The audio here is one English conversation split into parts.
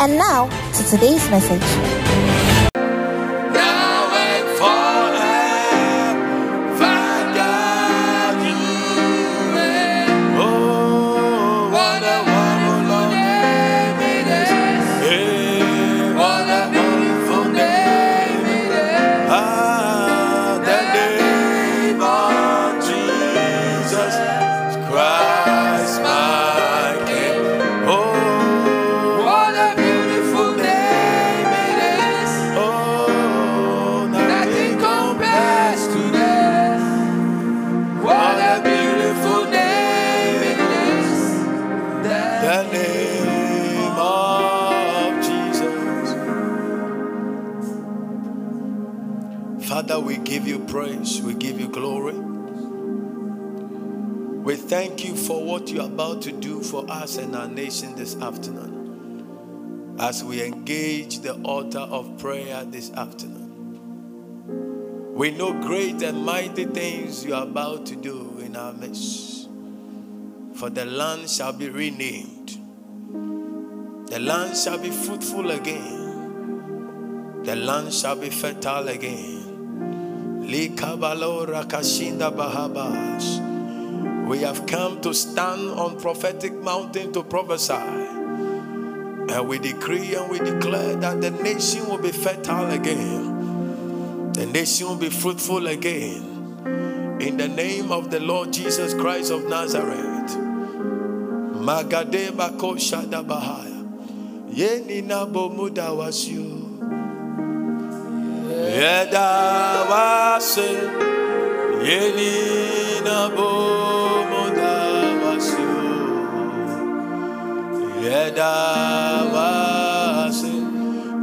And now to today's message. For what you're about to do for us and our nation this afternoon as we engage the altar of prayer this afternoon. We know great and mighty things you are about to do in our midst. For the land shall be renamed, the land shall be fruitful again, the land shall be fertile again. We have come to stand on prophetic mountain to prophesy. And we decree and we declare that the nation will be fertile again. The nation will be fruitful again. In the name of the Lord Jesus Christ of Nazareth. Bomuda was you. Yeni nabo Yeda wase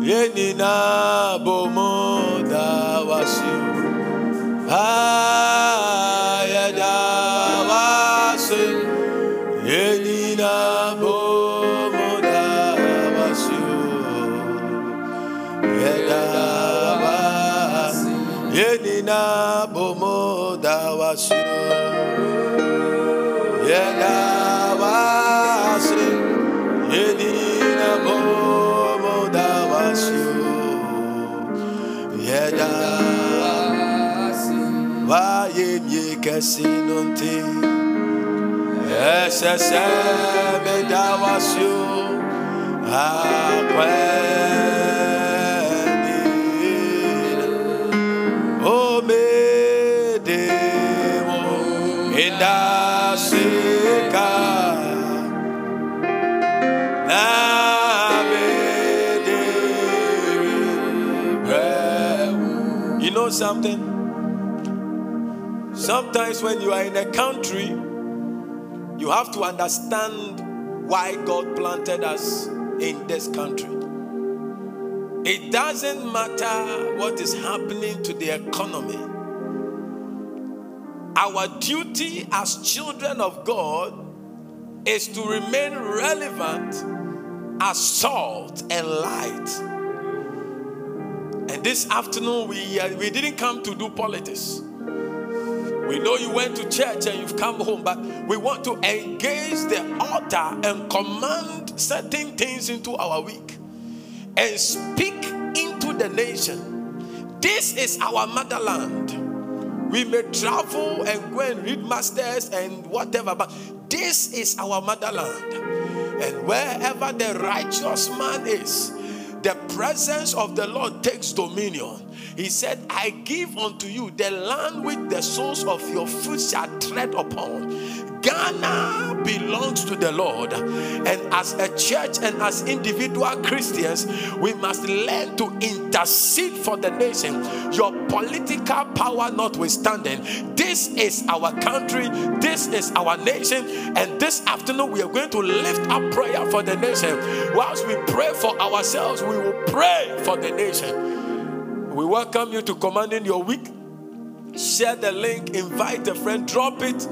yeni nabo moda wasu Ah kesinonte esese me dawasu. Akwe You know something? Sometimes when you are in a country, you have to understand why God planted us in this country. It doesn't matter what is happening to the economy. Our duty as children of God is to remain relevant as salt and light and this afternoon, we, uh, we didn't come to do politics. We know you went to church and you've come home, but we want to engage the altar and command certain things into our week and speak into the nation. This is our motherland. We may travel and go and read masters and whatever, but this is our motherland. And wherever the righteous man is, the presence of the Lord takes dominion. He said, I give unto you the land which the soles of your foot shall tread upon. Ghana belongs to the Lord. And as a church and as individual Christians, we must learn to intercede for the nation. Your political power notwithstanding, this is our country, this is our nation, and this afternoon we are going to lift up prayer for the nation. Whilst we pray for ourselves, we will pray for the nation. We welcome you to commanding your week. Share the link, invite a friend, drop it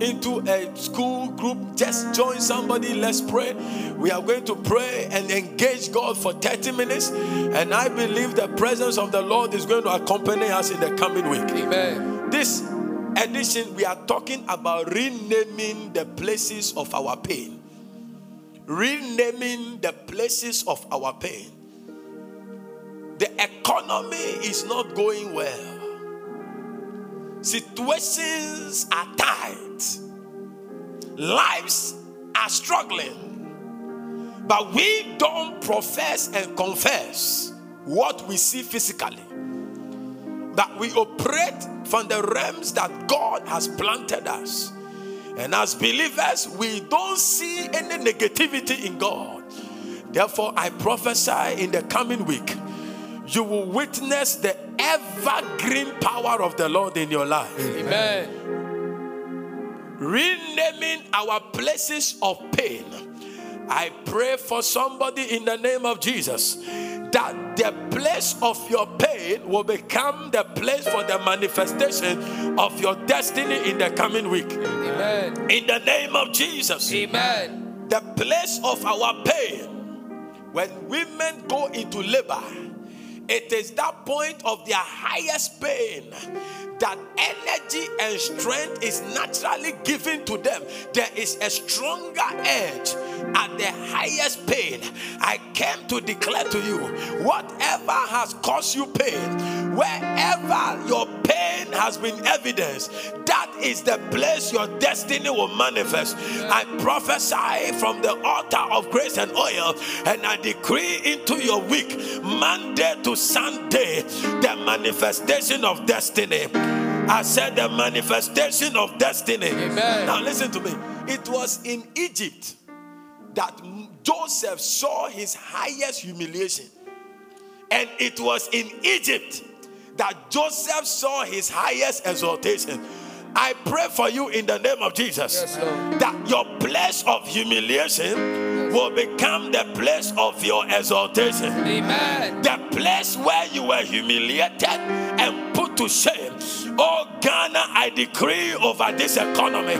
into a school group, just join somebody. Let's pray. We are going to pray and engage God for 30 minutes. And I believe the presence of the Lord is going to accompany us in the coming week. Amen. This edition, we are talking about renaming the places of our pain. Renaming the places of our pain. The economy is not going well situations are tight, lives are struggling, but we don't profess and confess what we see physically. That we operate from the realms that God has planted us. And as believers, we don't see any negativity in God. Therefore, I prophesy in the coming week, you will witness the evergreen power of the Lord in your life. Amen. Renaming our places of pain. I pray for somebody in the name of Jesus that the place of your pain will become the place for the manifestation of your destiny in the coming week. Amen. In the name of Jesus. Amen. The place of our pain, when women go into labor, it is that point of their highest pain that energy and strength is naturally given to them. There is a stronger edge at the highest pain. I came to declare to you whatever has caused you pain, wherever your pain has been evidenced, that is the place your destiny will manifest. I prophesy from the altar of grace and oil, and I decree into your week, Monday to Sunday, the manifestation of destiny. I said the manifestation of destiny. Amen. Now listen to me. It was in Egypt that Joseph saw his highest humiliation. And it was in Egypt that Joseph saw his highest exaltation. I pray for you in the name of Jesus Yes, that your place of humiliation will become the place of your exaltation Amen. the place where you were humiliated and put to shame. Oh, Ghana, I decree over this economy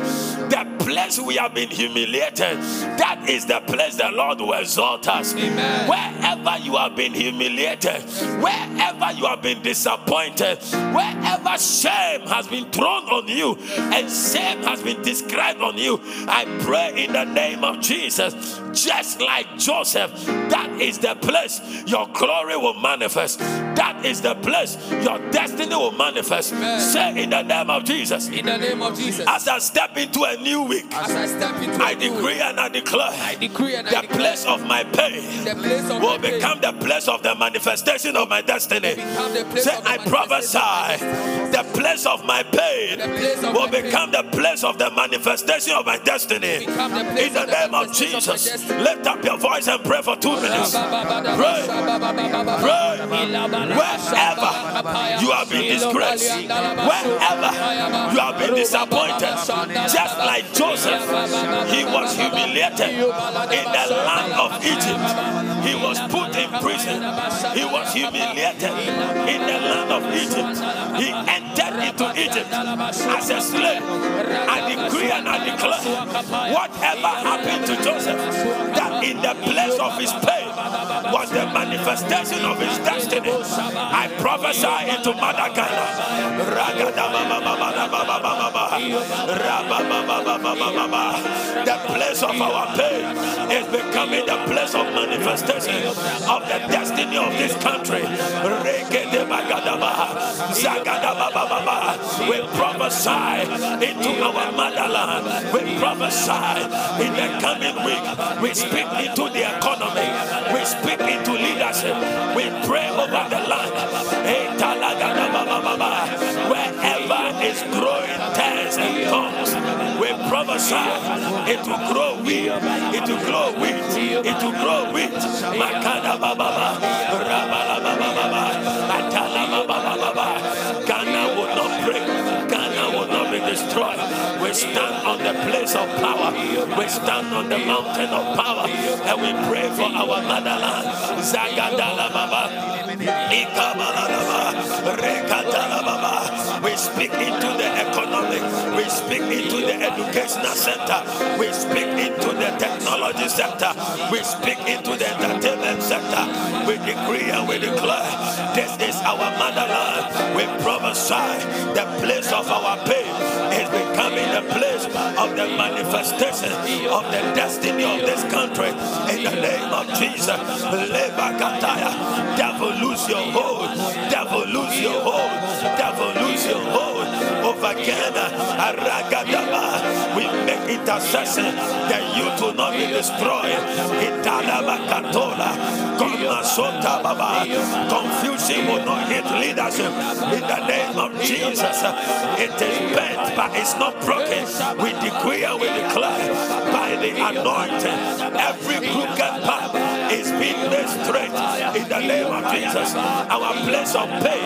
the place we have been humiliated, that is the place the Lord will exalt us. Amen. Wherever you have been humiliated, wherever you have been disappointed, wherever shame has been thrown on you and shame has been described on you, I pray in the name of Jesus, just like Joseph, that is the place your glory will manifest. That is the place your destiny will manifest. Amen. Say in the name of Jesus, In the name of Jesus. as I step into a new week, As I step into I a new decree and I declare I decree and I the place of my pain the place of will become the place of the manifestation of my destiny. become the place Say, I prophesy the place of my pain The place of will become the place of the manifestation of my destiny. become the place In the name of Jesus, lift up your voice and pray for two minutes. Pray. Pray. Wherever you have been disgraced, wherever you have been disappointed, just like Joseph, he was humiliated in the land of Egypt. He was put in prison. He was humiliated in the land of Egypt. He into Egypt as a slave. I decree and I declare whatever happened to Joseph, that in the place of his pain was the manifestation of his destiny. I prophesy into Madagascar. The place of our pain is becoming the place of manifestation of the destiny of this country. We prophesy into our motherland. We prophesy in the coming week. We speak into the economy. We speak into leadership. We pray over the land. Wherever is growing tares and thorns, we prophesy. It will grow wheat. It will grow wheat. It will grow wheat. Makana baba Rabala stand on the place of power. We stand on the mountain of power. And we pray for our motherland. Zagadala baba. We speak into the economic, we speak into the educational center, we speak into the technology sector, we speak into the entertainment sector. We decree and we declare this is our motherland. We prophesy the place of our pain becoming the place of the manifestation of the destiny of this country in the name of Jesus. Devil, lose your hold. Devil, lose your hold. Devil, lose your hold over Ghana. We make intercession that you will not be destroyed. Italaba Katola. Komasota Baba. Confusion will not hit leadership in the name of Jesus. It is bent, but it's not broken. We decree and we declare by the anointing every crooked path is being made straight in the name of Jesus. Our place of pain,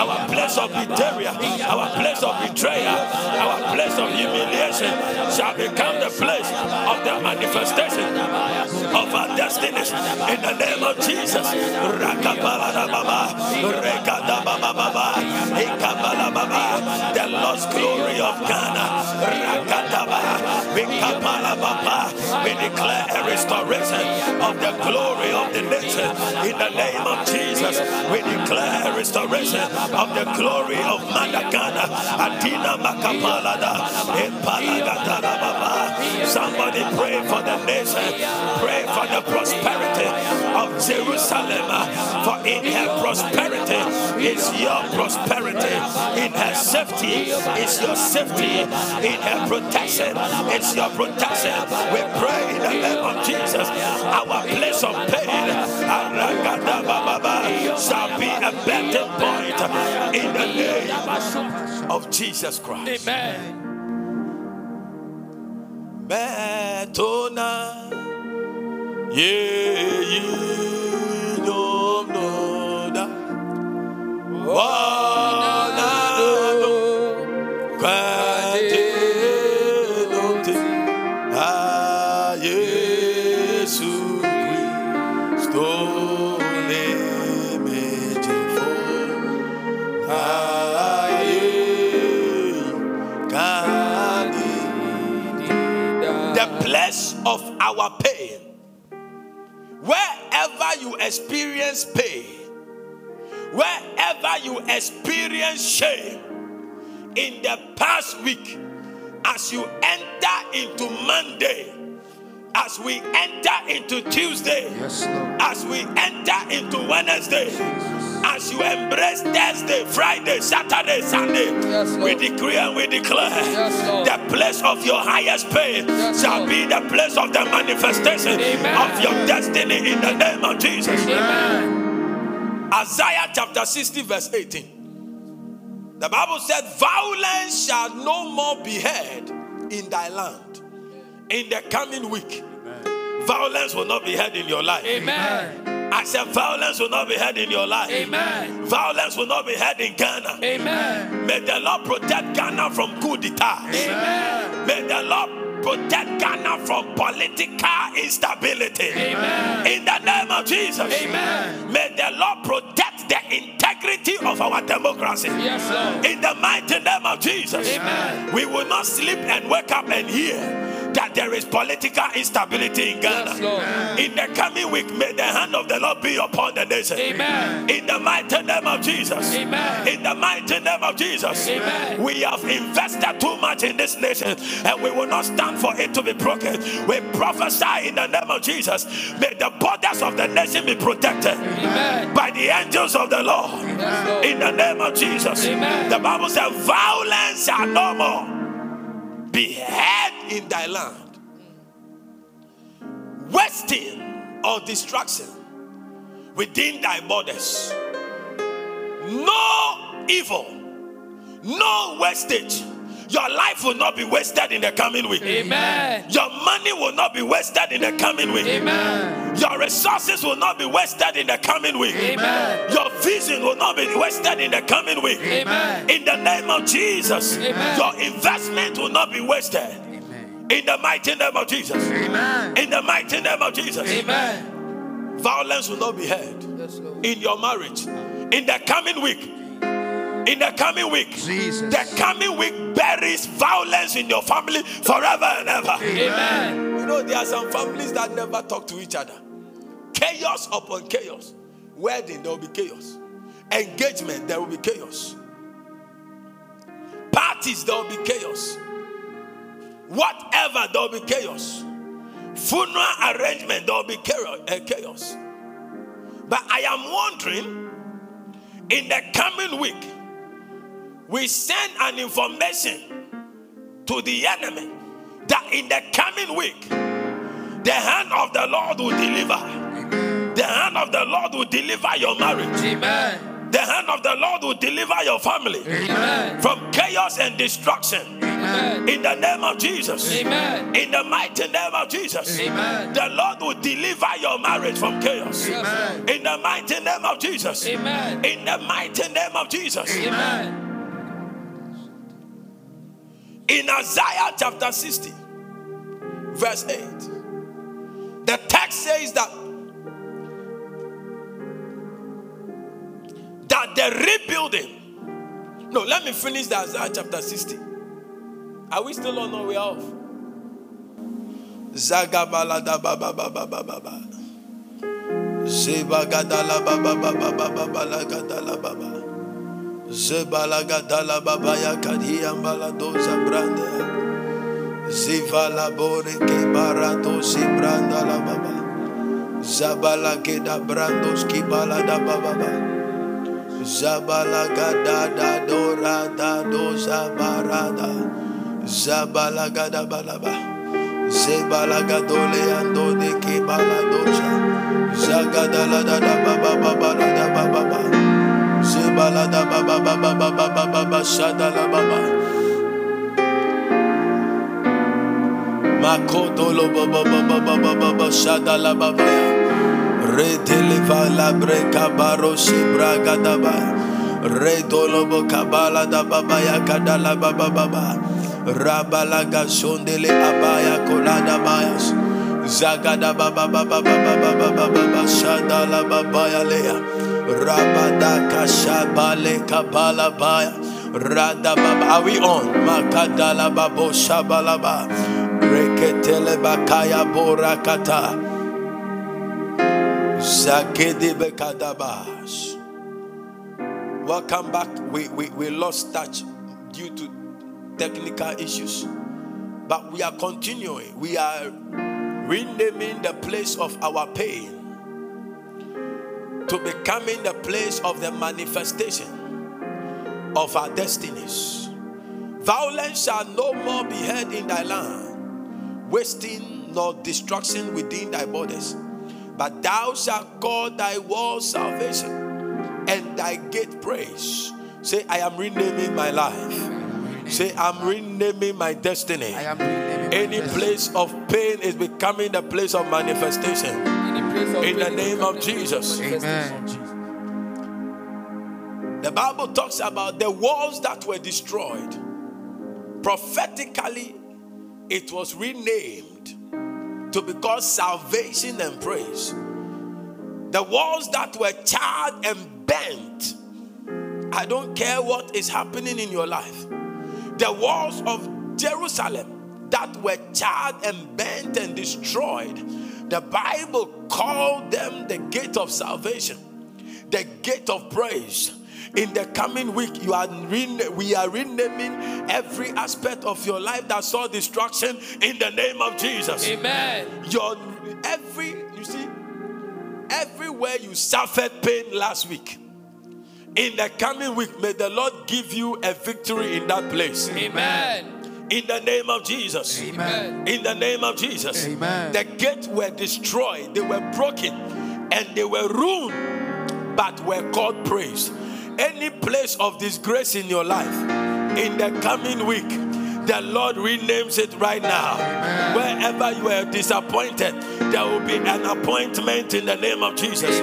our place of betrayal, our place of betrayal, our place of humiliation shall become the place of the manifestation of our destinies in the name of Jesus. The lost glory of Ghana. We declare a restoration of the glory of the nation in the name of Jesus. We declare restoration of the glory of Madagana. Adina Makapalada. Somebody pray for the nation. Pray for the prosperity of Jerusalem. For in her prosperity is your prosperity. In her safety is your safety. In her protection it's your protection. We pray in the name of Jesus. Our place of pain shall be a better point in the name of Jesus Christ. Amen. Betona. Yeah, you of our pain. Wherever you experience pain, wherever you experience shame in the past week, as you enter into Monday, as we enter into Tuesday, Yes, as we enter into Wednesday, as you embrace Thursday, Friday, Saturday, Sunday, Yes, we decree and we declare Yes, the place of your highest pain shall Lord. be the place of the manifestation Amen. of your destiny in the name of Jesus. Amen. Isaiah chapter 60, verse 18. The Bible said, Violence shall no more be heard in thy land in the coming week. Violence will not be heard in your life. Amen. I said, Violence will not be heard in your life. Amen. Violence will not be heard in Ghana. Amen. May the Lord protect Ghana from coup d'etat. Amen. May the Lord protect Ghana from political instability. Amen. In the name of Jesus. Amen. May the Lord protect the integrity of our democracy. Yes, Lord. In the mighty name of Jesus. Amen. We will not sleep and wake up and hear that there is political instability in Ghana. Yes, In the coming week, may the hand of the Lord be upon the nation. Amen. In the mighty name of Jesus. Amen. In the mighty name of Jesus. Amen. We have invested too much in this nation and we will not stand for it to be broken. We prophesy in the name of Jesus. May the borders of the nation be protected Amen. by the angels of the Lord. Yes, Lord. In the name of Jesus. Amen. The Bible says, violence are no more be heard in thy land. Wasting or destruction within thy borders. No evil, no wastage Your life will not be wasted in the coming week. Amen. Your money will not be wasted in the coming week. Amen. Your resources will not be wasted in the coming week. Amen. Your vision will not be wasted in the coming week. Amen. In the name of Jesus, Amen. your investment will not be wasted. In the mighty name of Jesus. Amen. In the mighty name of Jesus. Amen. Violence will not be heard Yes, in your marriage. In the coming week. In the coming week. Jesus. The coming week buries violence in your family forever and ever. Amen. You know, there are some families that never talk to each other. Chaos upon chaos. Wedding, there will be chaos. Engagement, there will be chaos. Parties, there will be chaos. Whatever, there will be chaos. Funeral arrangement, there will be chaos. uh, chaos. But I am wondering, in the coming week, we send an information to the enemy that in the coming week, the hand of the Lord will deliver. The hand of the Lord will deliver your marriage. Amen. The hand of the Lord will deliver your family Amen. from chaos and destruction. Amen. In the name of Jesus. Amen. In the mighty name of Jesus. Amen. The Lord will deliver your marriage from chaos. Amen. In the mighty name of Jesus. Amen. In the mighty name of Jesus. Amen. In Isaiah chapter 60, verse 8, the text says that that the rebuilding. No, let me finish the Isaiah chapter 60. Are we still on our way off? Zagabala da ba ba ba ba ba ba ba. Zebagadala ba ba ba ba ba ba Zebalagadala baba ya kadia mbaladoza brande. Zivala bore ke barato si branda la baba. Zabala ke da brandos ki bala da baba ba. Zabala gada da dora da doza barada. Zabala gada balaba. Zebala gadole ando de ke bala doza. Zagadala da da baba baba da baba ba. Zebala da baba baba baba baba baba shadala baba. Makodolo baba baba baba baba shadala baba ya. Redeleva la breka baro si braga da ba. Redolo bo kabala da baba ya kadala baba baba. Rabala gasondele abaya kolada bayas. Zagada baba baba baba baba baba baba shadala baba ya leya. Rabada kashabale kabala baya. Rada baba. Are we on? Makadala babo shabalaba. Reketele bakaya borakata. Zakede bekadabash. Welcome back. We, we, we lost touch due to technical issues. But we are continuing. We are renaming the place of our pain to becoming the place of the manifestation of our destinies. Violence shall no more be heard in thy land, wasting nor destruction within thy borders. But thou shalt call thy wall salvation and thy gate praise. Say, I am renaming my life. Say, I'm renaming my destiny. I am renaming Any place of pain is becoming the place of manifestation. Any place of In the name of Jesus. manifestation. The Bible talks about the walls that were destroyed. Prophetically, it was renamed to be called salvation and praise. The walls that were charred and bent. I don't care what is happening in your life. The walls of Jerusalem that were charred and bent and destroyed. The Bible called them the gate of salvation, the gate of praise. In the coming week, you are rena- we are renaming every aspect of your life that saw destruction in the name of Jesus. Amen. Your every you see, everywhere you suffered pain last week. In the coming week, may the Lord give you a victory in that place. Amen. In the name of Jesus. Amen. In the name of Jesus. Amen. The gates were destroyed, they were broken, and they were ruined, but were called praise. Any place of disgrace in your life, in the coming week, the Lord renames it right now. Wherever you are disappointed, there will be an appointment in the name of Jesus.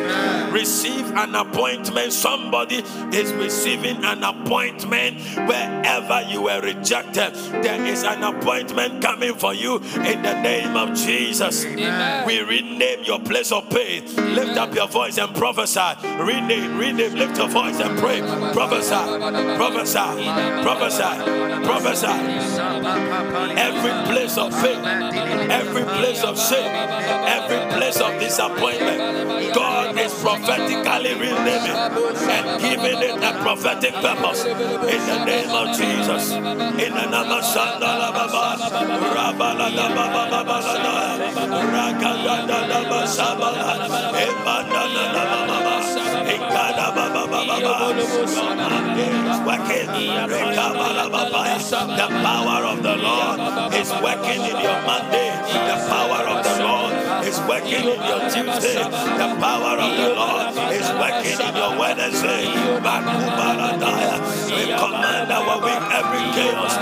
Receive an appointment. Somebody is receiving an appointment wherever you were rejected. There is an appointment coming for you in the name of Jesus. We rename your place of pain. Lift up your voice and prophesy. Rename, rename, lift your voice and pray. Prophesy, prophesy, prophesy, prophesy. Every place of pain, every place of shame, every place of disappointment, God is prophetically renaming and giving it a prophetic purpose in the name of Jesus. In the name of Shandala the power of the Lord is working in your Monday. The power of the Lord is working in your Tuesday. The power of the Lord is working in your Wednesday. We command our week every chaos.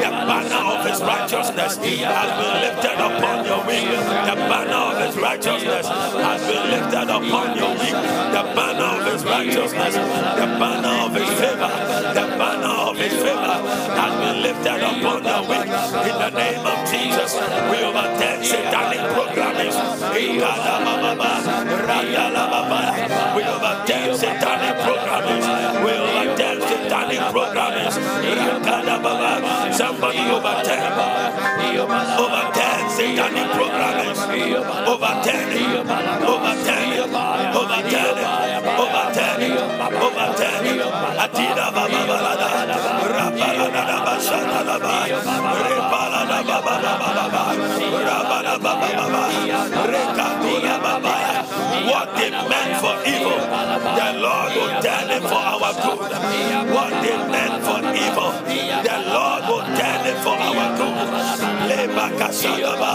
The banner of his righteousness has been lifted upon your wing. The banner of his righteousness has been lifted upon your wing. The banner of his righteousness, the banner of his favor, the banner of his favor has been lifted upon your wing. In the name of Jesus, we overturn satanic programming. We overturn satanic programming. We overturn satanic programming. Somebody overturn. Overturn satanic programming. Overturn. Overturn. Overturn. Overturn What they meant for evil, the Lord will turn it for our good. What they meant for evil, the Lord will turn it for our good. Lebakasadaba.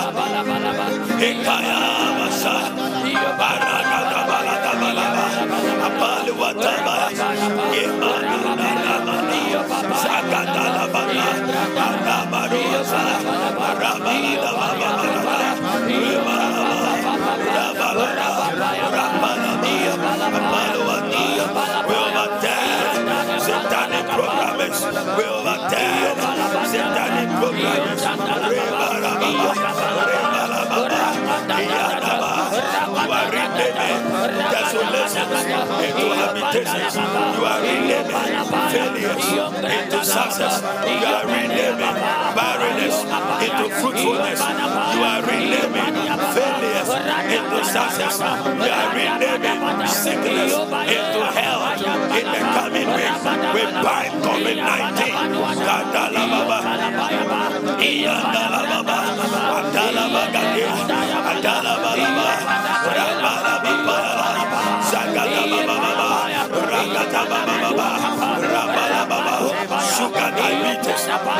Hikaya Masa. Baraka Balada We overturn satanic programs. We overturn satanic. Iyadaba. You are renaming into failures into success. You are renaming barrenness into fruitfulness. You are renaming failures into success. You are renaming sickness into health in the coming week. We bind COVID 19. Kadala Baba. Iyandala Baba.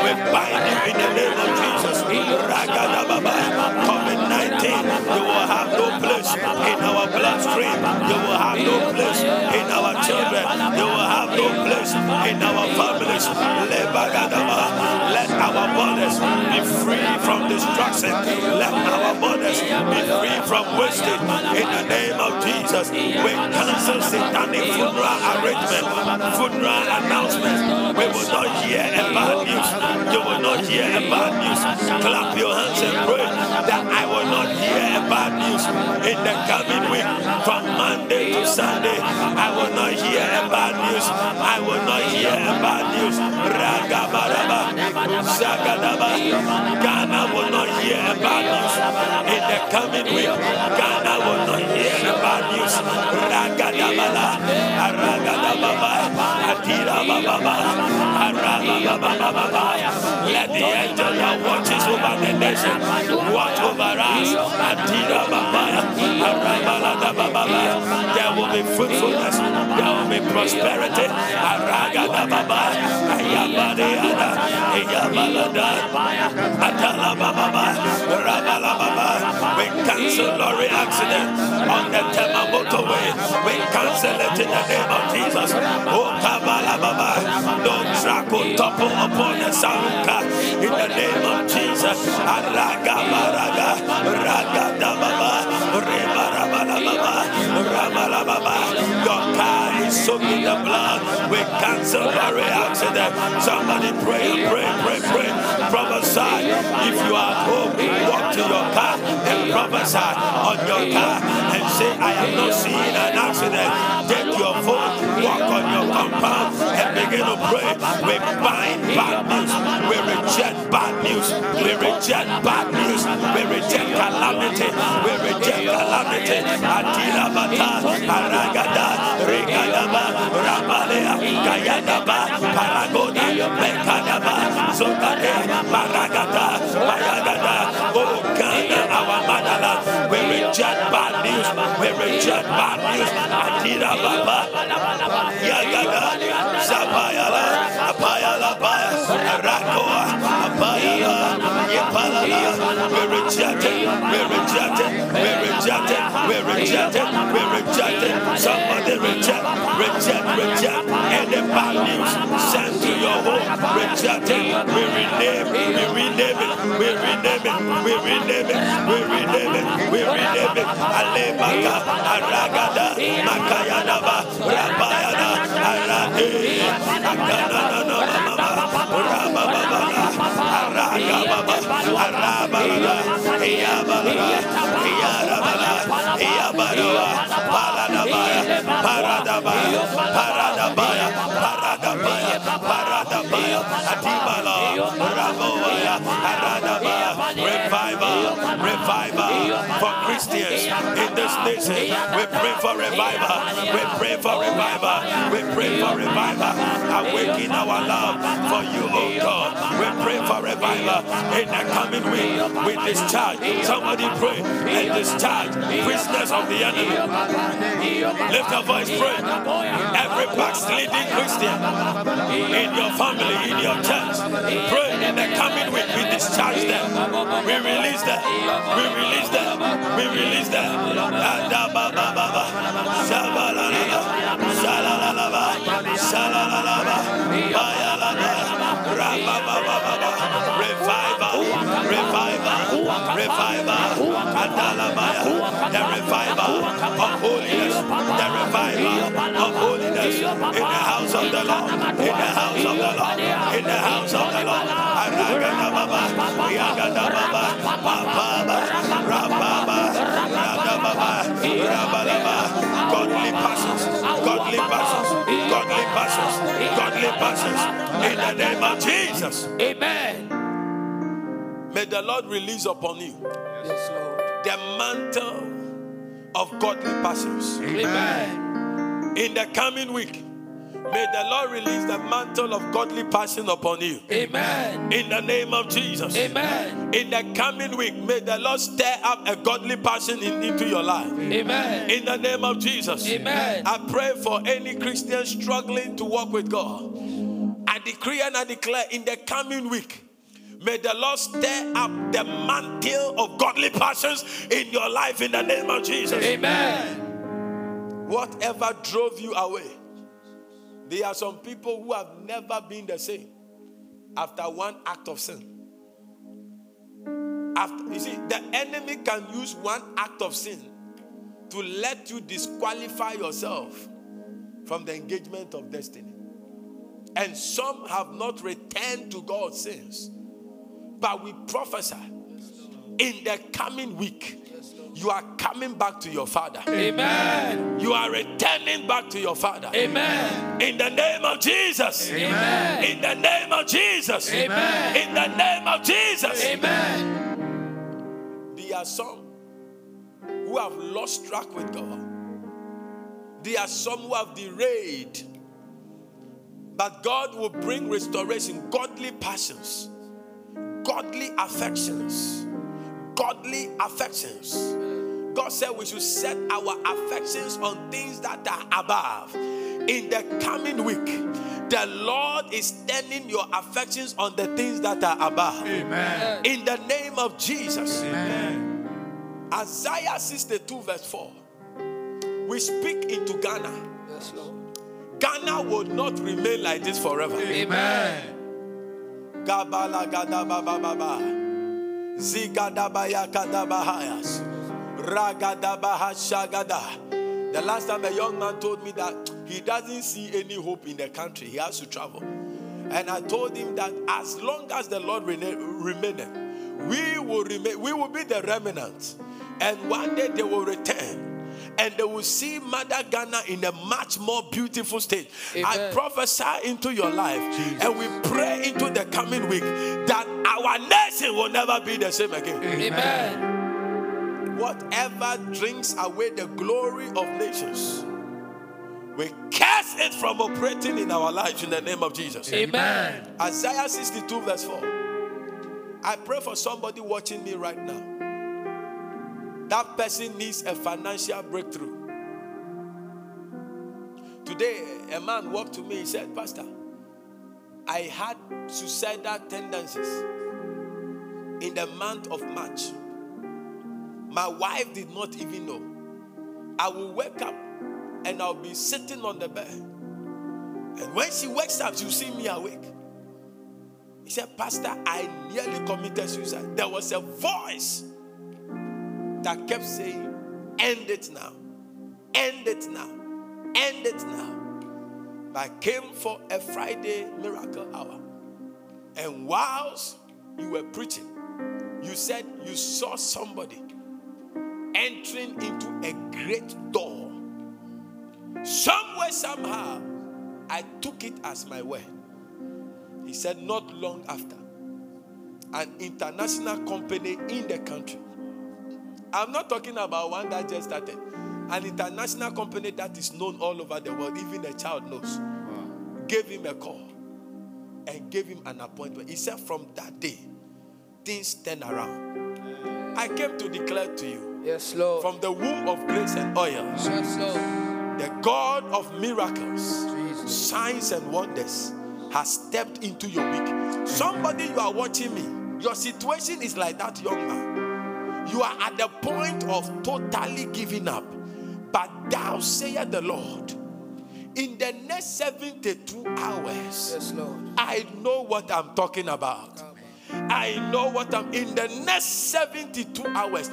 We bind you in the name of Jesus. Ragada Baba. COVID 19. You will have no place in our bloodstream. You will have no place in our children. You will have no place in our families. Let our bodies be free from destruction. Let our bodies be free from wastage. In the name of Jesus, we cancel satanic funeral arrangement, funeral announcements. Will not hear a bad news. You will not hear a bad news. Clap your hands and pray that I will not hear a bad news in the coming week from Monday to Sunday. I will not hear a bad news. I will not hear bad. Ragabaraba, Zagadaba. Ghana will not hear bad news in the coming week. Ghana will not hear bad news. Ragadabala, Aragadababa, Atira Baba, Arababa. Let The angel that watches over the nation, watch over us. Adira babaya, arabalada babaya. There will be fruitfulness. There will be prosperity. We cancel lorry accident on the Tema motorway. We cancel it in the name of Jesus. Oh. No track will topple upon the Saruka in the name of Jesus. Araga baraga, raga da baba, rebara bala baba, ramala baba. Is soaked in the blood. We cancel lorry accident. Somebody pray, pray, pray, pray. Prophesy. If you are at home, walk to your car and prophesy on your car and say, I am not seeing an accident. Take your phone, walk on your compound and begin to pray. We bind bad news. We reject bad news. We reject bad news. We reject calamity. We reject calamity. Atila bata, aragada, kayadaba, paragoda, mekadaba, zogade, maragada, mayagada, oh Ghana, our motherland. We reject bad news. We reject bad news. Atila baba, yagada, zabayala, apayala, baya, We reject it. We reject it. We reject it. We reject it. We reject it. Somebody reject, reject, reject any bad news sent to your home. Reject it. We rename, we rename it. We rename it. We rename it. We rename it. We rename it. Alemaka, Aragada, Makayadaba, Rabayada, Arade, Akanana, Aragababa, Arabala, Iyabala, this. We pray for revival. We pray for revival. We pray for revival. Awaken our love for you, oh God. We pray for revival in the coming week. We discharge. Somebody pray and discharge prisoners of the enemy. Lift your voice, pray. Every backsliding Christian in your family, in your church, pray in the coming week. We discharge them. We release them. We release them. We release them. Adabababa. Shabalalaba. Shalalalaba. Revival. Revival. Revival. Adalabaya. The revival of holiness. The revival of holiness in the house of the Lord. In the house of the Lord. In the house of the Lord. Aragadababa. Yagadababa. Bababa. Rababa. Radababa. Rabalaba. Godly passions. Godly passions. Godly passions. Godly passions. In the name of Jesus. Amen. May the Lord release upon you Yes, Lord. the mantle of godly passions. Amen. In the coming week, may the Lord release the mantle of godly passion upon you. Amen. In the name of Jesus. Amen. In the coming week, may the Lord stir up a godly passion in- into your life. Amen. In the name of Jesus. Amen. I pray for any Christian struggling to walk with God. I decree and I declare in the coming week, may the Lord stir up the mantle of godly passions in your life in the name of Jesus. Amen. Whatever drove you away, there are some people who have never been the same after one act of sin. After, you see, the enemy can use one act of sin to let you disqualify yourself from the engagement of destiny. And some have not returned to God since. But we prophesy in the coming week, you are coming back to your father. Amen. You are returning back to your father. Amen. In the name of Jesus. Amen. In the name of Jesus. Amen. In the name of Jesus. Amen. There are some who have lost track with God. There are some who have derailed. But God will bring restoration, godly passions godly affections. Godly affections. God said we should set our affections on things that are above. In the coming week, the Lord is turning your affections on the things that are above. Amen. In the name of Jesus. Amen. Isaiah 62, verse 4. We speak into Ghana. Yes, Lord. Ghana will not remain like this forever. Amen. Gabala gadaba baba. Zigadabaya kadabahayas. Ragadabaha shagada. The last time a young man told me that he doesn't see any hope in the country, he has to travel. And I told him that as long as the Lord remaineth, we will remain, we will be the remnant. And one day they will return. And they will see Mother Ghana in a much more beautiful state. I prophesy into your life and we pray into the coming week that our nation will never be the same again. Amen. Whatever drinks away the glory of nations, we cast it from operating in our lives in the name of Jesus. Amen. Isaiah 62, verse 4. I pray for somebody watching me right now. That person needs a financial breakthrough. Today, a man walked to me. He said, Pastor, I had suicidal tendencies in the month of March. My wife did not even know. I will wake up and I'll be sitting on the bed. And when she wakes up, she'll see me awake. He said, Pastor, I nearly committed suicide. There was a voice that kept saying, End it now. End it now. End it now. I came for a Friday miracle hour. And whilst you were preaching, you said you saw somebody entering into a great door. Somewhere, somehow, I took it as my word. He said, not long after, an international company in the country. I'm not talking about one that just started. An international company that is known all over the world, even a child knows. Gave him a call and gave him an appointment. He said, from that day, things turn around. I came to declare to you Yes, Lord. from the womb of grace and oil, yes, Lord. the God of miracles, Jesus. signs, and wonders has stepped into your week. Somebody, you are watching me. Your situation is like that young man. You are at the point of totally giving up. But thou sayest the Lord, in the next 72 hours, Yes, Lord. I know what I'm talking about. I know what I'm in the next 72 hours,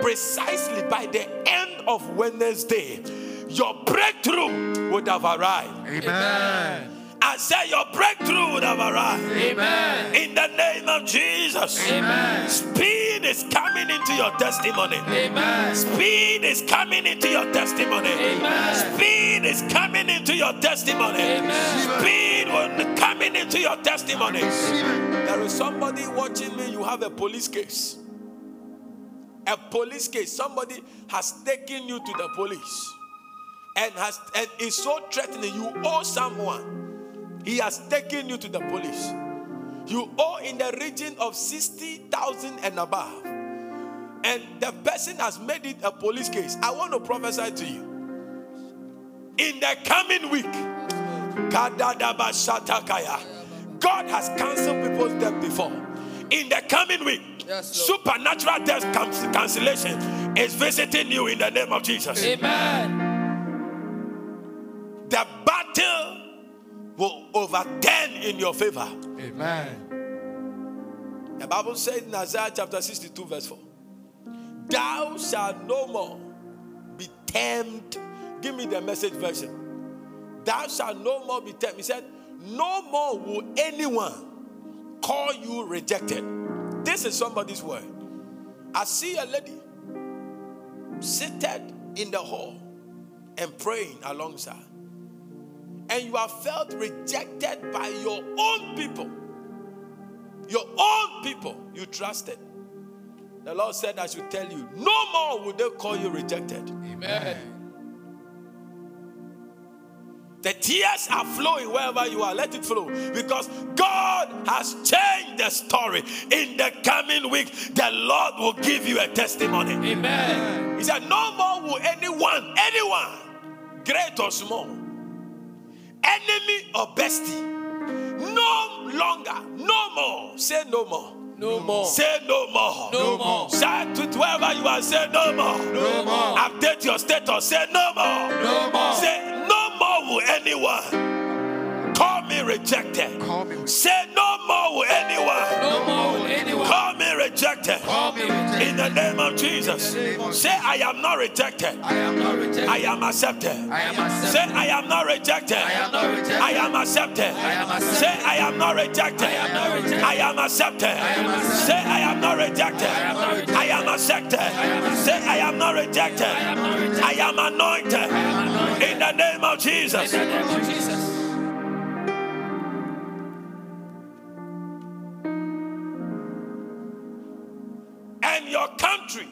precisely by the end of Wednesday, your breakthrough would have arrived. Amen. I say your breakthrough would have arrived. Amen. In the name of Jesus. Amen. Speed is coming into your testimony. Amen. Speed is coming into your testimony. Amen. Speed is coming into your testimony. Amen. Speed will coming into your testimony. There is somebody watching me. You have a police case. A police case. Somebody has taken you to the police and has and is so threatening. You owe someone. He has taken you to the police. You owe in the region of 60,000 and above. And the person has made it a police case. I want to prophesy to you. In the coming week, God has cancelled people's debt before. In the coming week, Yes, supernatural debt can- cancellation is visiting you in the name of Jesus. Amen. The will overturn in your favor. Amen. The Bible says in Isaiah chapter 62, verse 4 Thou shalt no more be termed. Give me the message version. Thou shalt no more be termed. He said, No more will anyone call you rejected. This is somebody's word. I see a lady seated in the hall and praying alongside. And you have felt rejected by your own people your own people you trusted. The Lord said, I should tell you, no more will they call you rejected. Amen. The tears are flowing wherever you are. Let it flow. Because God has changed the story. In the coming week, the Lord will give you a testimony. Amen. He said, No more will anyone, anyone, great or small, enemy or bestie, no longer, no more. Say no more. No more. Say no more. No more. Shout to whoever you are. Say no more. No more. Update your status. Say no more. No more. Say no more will anyone call me rejected. Call me. Say no more will anyone No more will anyone call me rejected. call me rejected. In the name of Jesus. Say I am not rejected. I am not rejected. I am accepted. I am Say. I am not rejected. I am not rejected. I am accepted. I am accepted. Say I am not rejected. I am not rejected. I am accepted. am accepted. Say I am not rejected. am not rejected. I am accepted. Say I am not rejected. am not rejected. I am anointed. am anointed. In the name of Jesus. And your country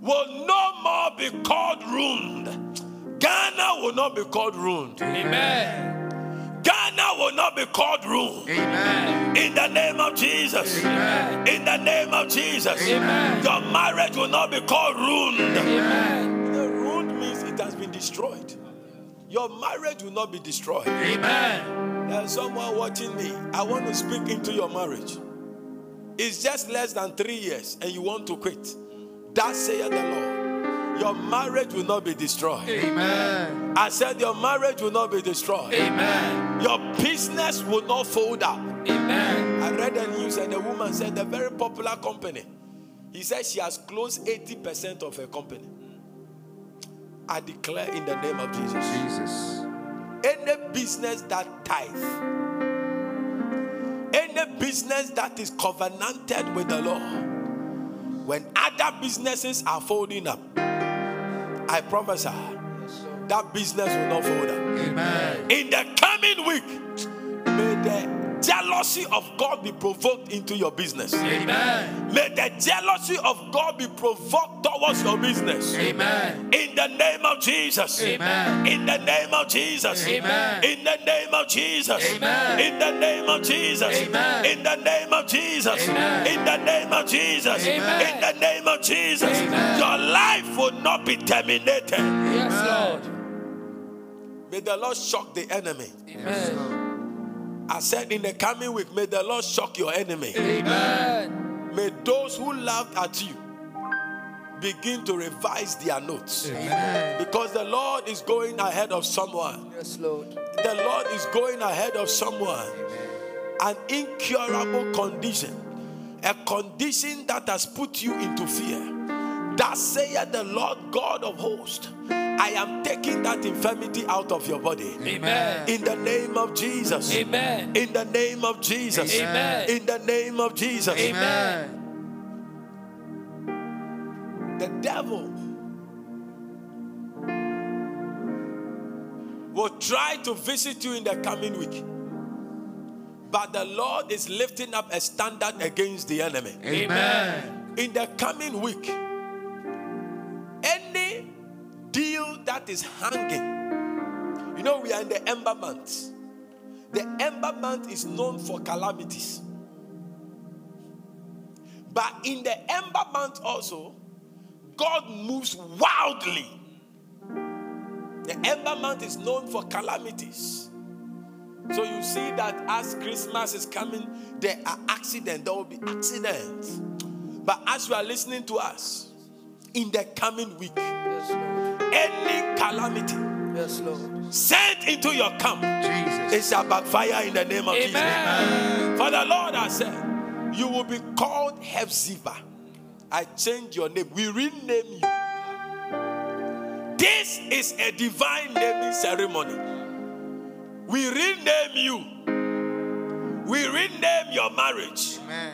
will no more be called ruined. Ghana will not be called ruined. Amen. Ghana will not be called ruined. Amen. In the name of Jesus. Amen. In the name of Jesus. Amen. Your marriage will not be called ruined. Amen. The ruined means it has been destroyed. Your marriage will not be destroyed. Amen. There's someone watching me. I want to speak into your marriage. It's just less than three years and you want to quit. That saith the Lord. Your marriage will not be destroyed. Amen. I said your marriage will not be destroyed. Amen. Your business will not fold up. Amen. I read the news and the woman said a very popular company. He said she has closed 80% of her company. I declare in the name of Jesus. Jesus. Any business that tithe, any business that is covenanted with the Lord, when other businesses are folding up, I prophesy that business will not fold up. Amen. In the coming week, may the jealousy of God be provoked into your business. Amen. May the jealousy of God be provoked towards your business. Amen. In the name of Jesus. Amen. In the name of Jesus. Amen. In the name of Jesus. Amen. In the name of Jesus. Amen. In the name of Jesus. Amen. In the name of Jesus. Amen. In the name of Jesus. Amen. Your life will not be terminated. Yes, Lord. May the Lord shock the enemy. Amen. I said in the coming week, may the Lord shock your enemy. Amen. May those who laughed at you begin to revise their notes. Amen. Because the Lord is going ahead of someone. Yes, Lord. The Lord is going ahead of someone. An incurable condition, a condition that has put you into fear. That saith the Lord God of hosts, I am taking that infirmity out of your body. Amen. In the name of Jesus. Amen. In the name of Jesus. Amen. In the name of Jesus. Amen. The devil will try to visit you in the coming week. But the Lord is lifting up a standard against the enemy. Amen. In the coming week, is hanging, you know, we are in the ember month. The ember month is known for calamities. But in the ember month also, God moves wildly. The ember month is known for calamities. So you see that as Christmas is coming, there are accidents, there will be accidents. But as you are listening to us, in the coming week, Yes, any calamity Yes, Lord. sent into your camp, it Jesus. shall backfire in the name of Jesus. Amen. For the Lord has said, You will be called Hephzibah. I change your name. We rename you. This is a divine naming ceremony. We rename you. We rename your marriage. Amen.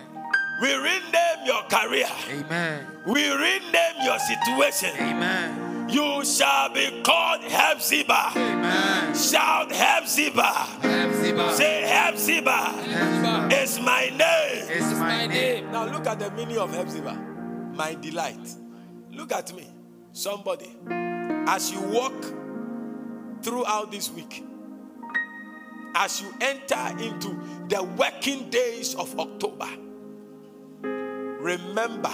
We rename your career. Amen. We rename your situation. Amen. You shall be called Hephzibah. Amen. Shout Hephzibah. Hephzibah. Say Hephzibah. Hephzibah. It's my name. It's my name. Now look at the meaning of Hephzibah. My delight. Look at me. Somebody. As you walk throughout this week, as you enter into the working days of October, remember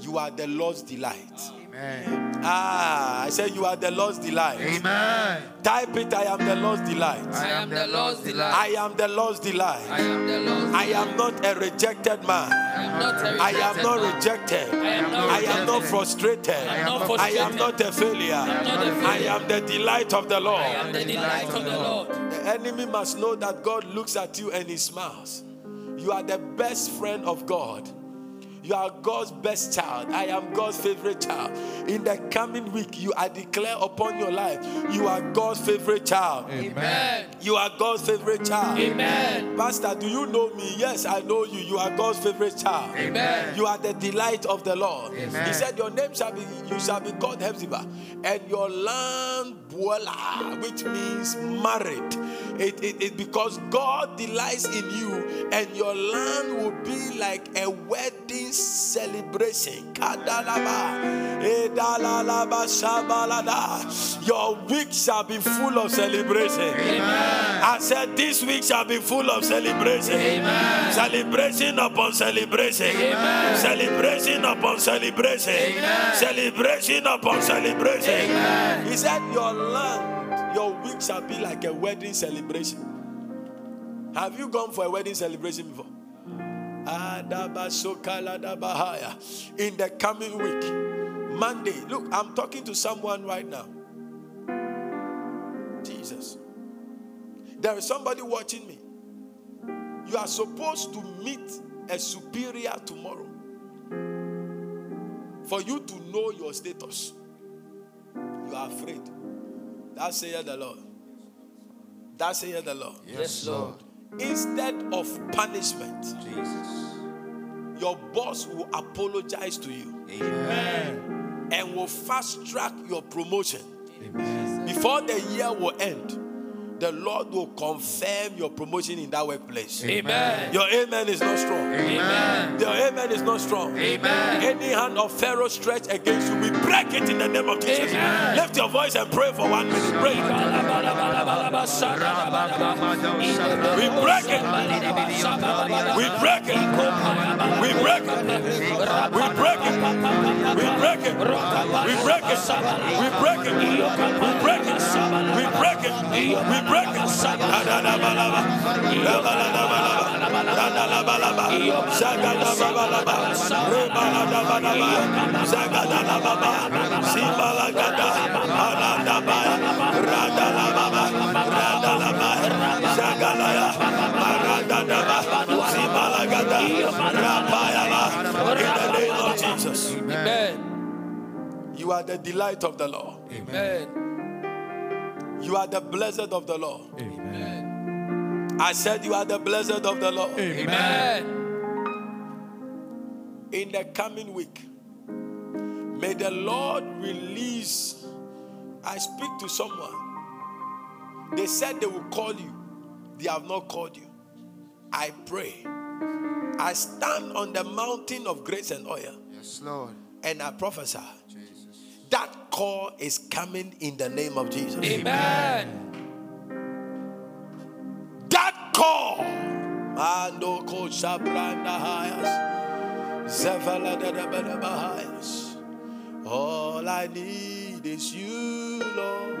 you are the Lord's delight. Amen. Ah, I said you are the Lord's delight. Amen. Type it, I am the Lord's delight. I am the Lord's delight. I am the Lord's delight. I am the Lord's I am not a rejected man. I am not rejected not man. rejected. I am not I am not frustrated. I am not I am not a failure. not a failure. I am the delight of the Lord. I am the delight of the Lord. The enemy must know that God looks at you and he smiles. You are the best friend of God. You are God's best child. I am God's favorite child. In the coming week, you are declare upon your life, you are God's favorite child. Amen. You are God's favorite child. Amen. Pastor, do you know me? Yes, I know you. You are God's favorite child. Amen. You are the delight of the Lord. Amen. He said, Your name shall be, you shall be called Hephzibah, and your land Beulah, which means married. It, it, it because God delights in you, and your land will be like a wedding celebration. Kadalaba, edalalaba, shabalada. Your week shall be full of celebration. I said, This week shall be full of celebration. Celebration upon celebration. Celebration upon celebration. Celebration upon celebration. He said, Your land, your week shall be like a wedding celebration. Have you gone for a wedding celebration before? In the coming week, Monday. Look, I'm talking to someone right now. Jesus. There is somebody watching me. You are supposed to meet a superior tomorrow for you to know your status. You are afraid. That saith the Lord. That saith the Lord. Yes, Lord. Instead of punishment, Jesus. your boss will apologize to you Amen. and will fast track your promotion. Amen. Before the year will end, the Lord will confirm your promotion in that workplace. Amen. Your amen is not strong. Amen. Your amen is not strong. Amen. Any hand of Pharaoh stretched against you, we break it in the name of Jesus. Amen. Lift your voice and pray for one minute. Pray. We break it. We break it. We break it. We break it. We break it. We break it. We break it. We break it. We break it. We break it. Adalabalaba. Labalalabalaba. Dadalabalaba. Zagadalabalaba. Rebaladabalaba. Zagadalababa. Sibalagada. Aladabaya. Radalababa. Radalabaya. Zagalaya. Aradadaba. Sibalagada. Rapayaba. In the name of Jesus. Amen. You are the delight of the Lord. Amen. You are the blessed of the Lord. Amen. I said you are the blessed of the Lord. Amen. In the coming week, may the Lord release. I speak to someone. They said they will call you, they have not called you. I pray. I stand on the mountain of grace and oil Yes, Lord. and I prophesy Jesus. that call is coming in the name of Jesus. Amen. that call. Mando ko shabranda hayas. Zevala da da ba da ba hayas. All I need is you, Lord.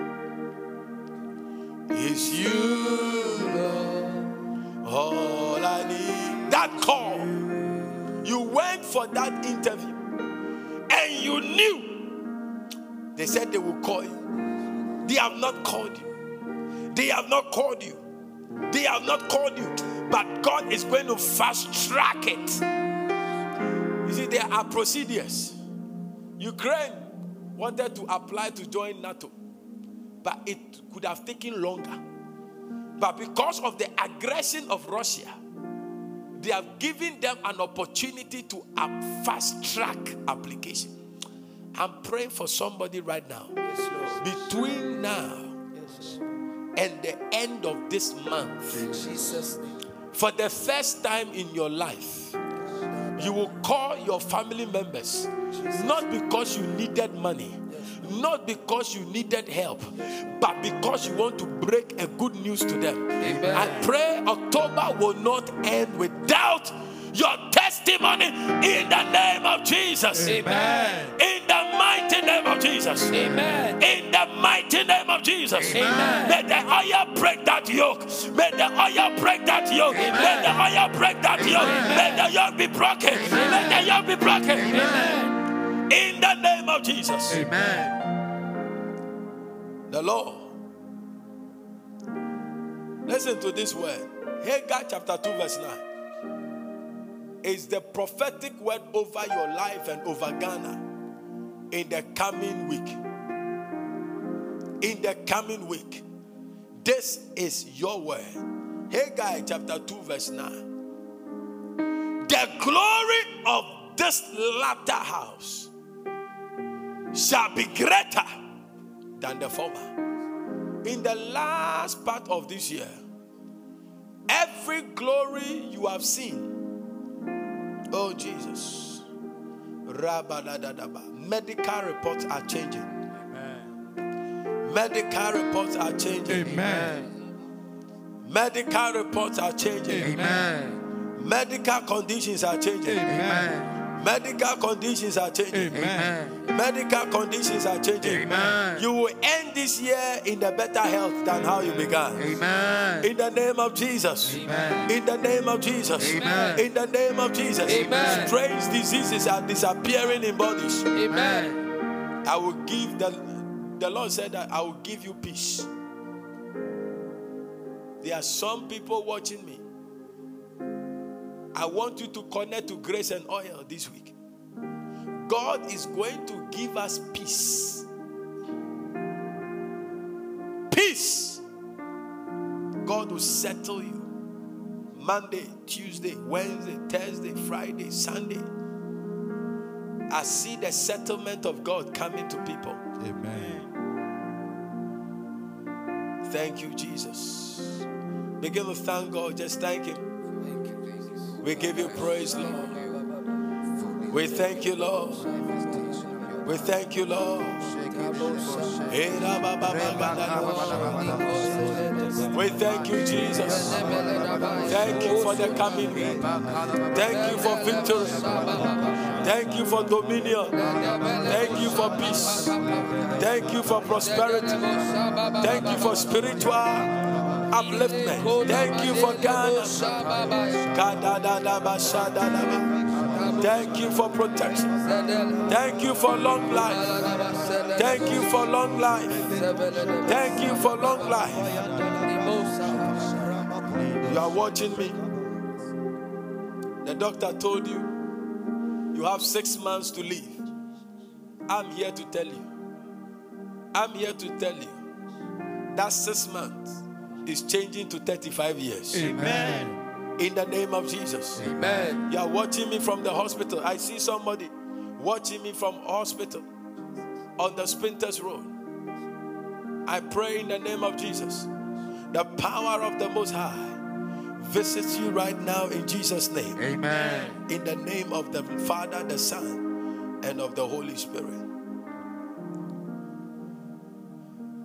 Is you, Lord. All I need. That call. You went for that interview and you knew. They said they will call you. They have not called you. They have not called you. They have not called you, but God is going to fast track it. You see, there are procedures. Ukraine wanted to apply to join NATO, but it could have taken longer. But because of the aggression of Russia, they have given them an opportunity to fast track application. I'm praying for somebody right now. Between now and the end of this month, Jesus' for the first time in your life, you will call your family members not because you needed money, not because you needed help, but because you want to break a good news to them. Amen. I pray October will not end without your testimony in the name of Jesus. Amen. In the mighty name of Jesus. Amen. In the mighty name of Jesus. Amen. May the oil break that yoke. May the oil break that yoke. May the oil break that yoke. May the yoke be broken. May the yoke be broken. Amen. In the name of Jesus. Amen. The Lord. Listen to this word. Haggai chapter 2, verse 9 is the prophetic word over your life and over Ghana in the coming week. In the coming week. This is your word. Haggai chapter 2, verse 9. The glory of this latter house shall be greater than the former. In the last part of this year, every glory you have seen, oh Jesus. Medical reports are changing. Medical reports are changing. Amen. Medical reports are changing. Amen. Medical conditions are changing. Amen. Medical conditions are changing. Amen. Medical conditions are changing. Amen. You will end this year in a better health than how you began. Amen. In the name of Jesus. Amen. In the name of Jesus. Amen. In the name of Jesus. Amen. Strange diseases are disappearing in bodies. Amen. I will give the the Lord said that I will give you peace. There are some people watching me. I want you to connect to grace and oil this week. God is going to give us peace. Peace. God will settle you. Monday, Tuesday, Wednesday, Thursday, Friday, Sunday. I see the settlement of God coming to people. Amen. Thank you, Jesus. Begin to thank God. Just thank Him. We give you praise, Lord. We thank you, Lord. We thank you, Lord. We thank you, Jesus. Thank you for the coming. Thank you for victory. Thank you for dominion. Thank you for peace. Thank you for prosperity. Thank you for spiritual upliftment. Thank you for Ghana. Thank you for protection. Thank you for long life. Thank you for long life. Thank you for long life. You are watching me. The doctor told you you have six months to live. I'm here to tell you. I'm here to tell you that six months is changing to 35 years. Amen. In the name of Jesus. Amen. You are watching me from the hospital. I see somebody watching me from hospital on the Spintex Road. I pray in the name of Jesus. The power of the Most High visits you right now in Jesus' name. Amen. In the name of the Father, the Son, and of the Holy Spirit.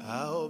Ao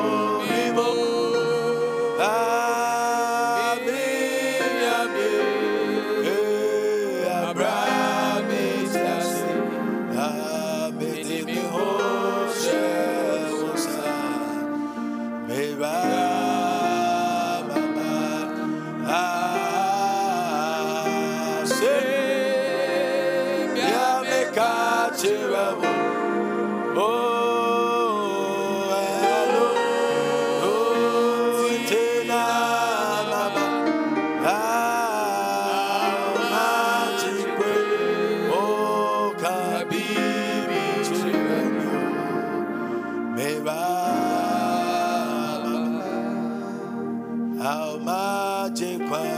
How magic de.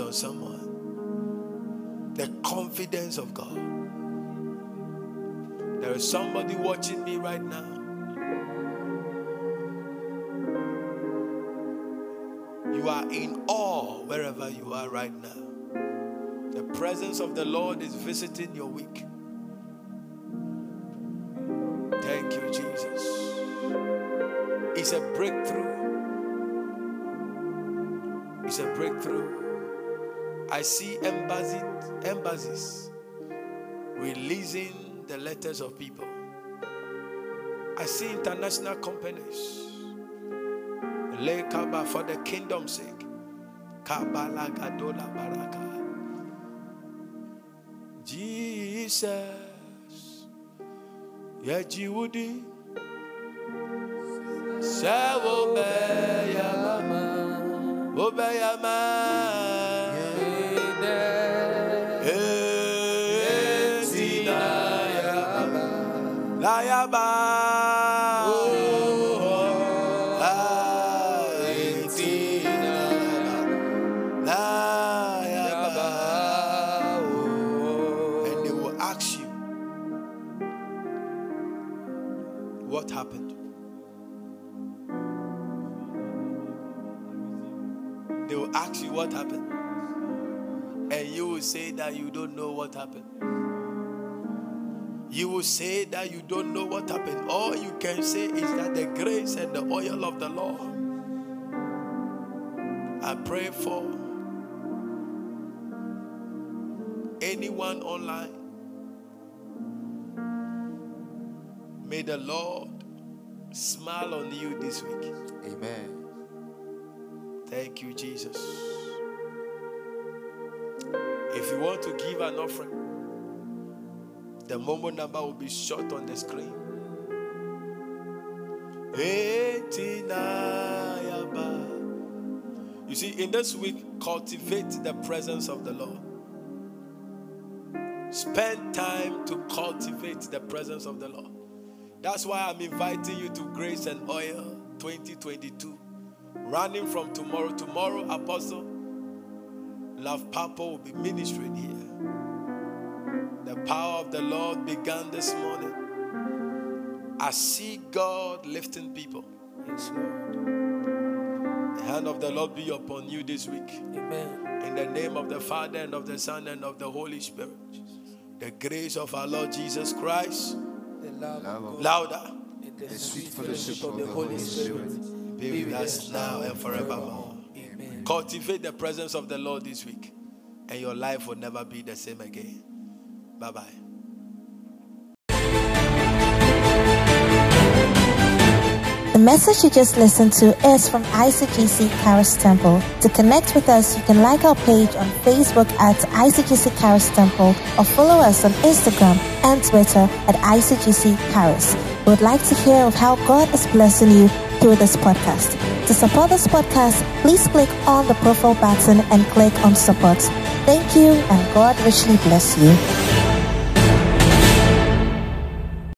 On someone. The confidence of God. There is somebody watching me right now. You are in awe wherever you are right now. The presence of the Lord is visiting your week. Thank you, Jesus. It's a breakthrough. It's a breakthrough. I see embassies releasing the letters of people. I see international companies. Lay Kaba for the kingdom's sake. Kabala Gadola Baraka. Jesus. Yeah, Jiwudi. Sewo Beyama. Obeyama. And they will ask you, What happened? They will ask you what happened. And you will say that you don't know what happened. You will say that you don't know what happened. All you can say is that the grace and the oil of the Lord. I pray for anyone online. May the Lord smile on you this week. Amen. Thank you, Jesus. If you want to give an offering, the Momo number will be shot on the screen. Eighty-nine. You see, in this week, cultivate the presence of the Lord. Spend time to cultivate the presence of the Lord. That's why I'm inviting you to Grace and Oil 2022 running from tomorrow. Tomorrow, Apostle Love Papa will be ministering here. The power of the Lord began this morning. I see God lifting people. Yes, Lord. The hand of the Lord be upon you this week. Amen. In the name of the Father and of the Son and of the Holy Spirit. The grace of our Lord Jesus Christ. The love, Love of of God Louder. and the, The sweet sweet fellowship of the Holy Spirit Be with us now and forevermore. Amen. Cultivate the presence of the Lord this week, and your life will never be the same again. Bye bye. The message you just listened to is from ICGC Karis Temple. To connect with us, you can like our page on Facebook at ICGC Karis Temple or follow us on Instagram and Twitter at ICGC Karis. Would like to hear of how God is blessing you through this podcast. To support this podcast, please click on the profile button and click on support. Thank you and God richly bless you.